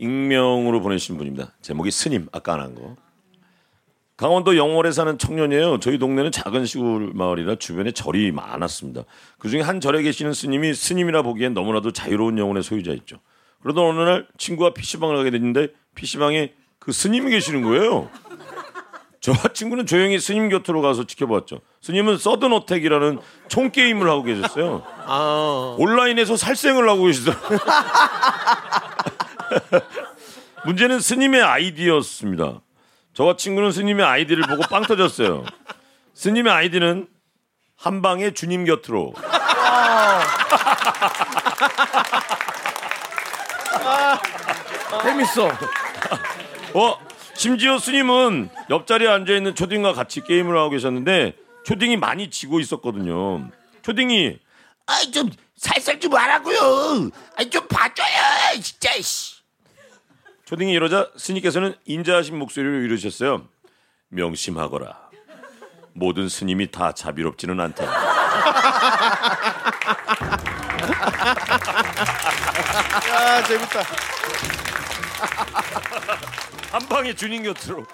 익명으로 보내신 분입니다. 제목이 스님 아까 안 한 거. 강원도 영월에 사는 청년이에요. 저희 동네는 작은 시골 마을이라 주변에 절이 많았습니다. 그중에 한 절에 계시는 스님이 스님이라 보기엔 너무나도 자유로운 영혼의 소유자였죠. 그러던 어느 날 친구와 PC방을 가게 됐는데 PC방에 그 스님이 계시는 거예요. 저와 친구는 조용히 스님 곁으로 가서 지켜봤죠. 스님은 서든 어택이라는 총 게임을 하고 계셨어요. 아, 온라인에서 살생을 하고 계시더라고요. 문제는 스님의 아이디였습니다. 저와 친구는 스님의 아이디를 보고 빵 터졌어요. 스님의 아이디는 한 방에 주님 곁으로. 재밌어. 어, 심지어 스님은 옆자리에 앉아 있는 초딩과 같이 게임을 하고 계셨는데 초딩이 많이 지고 있었거든요. 초딩이 아이 좀 살살 좀 하라고요. 아이 좀 봐줘요, 진짜. 씨. 초딩이 이러자 스님께서는 인자하신 목소리로 이러셨어요. 명심하거라. 모든 스님이 다 자비롭지는 않다. 아 재밌다. 한 방에 주님 곁으로.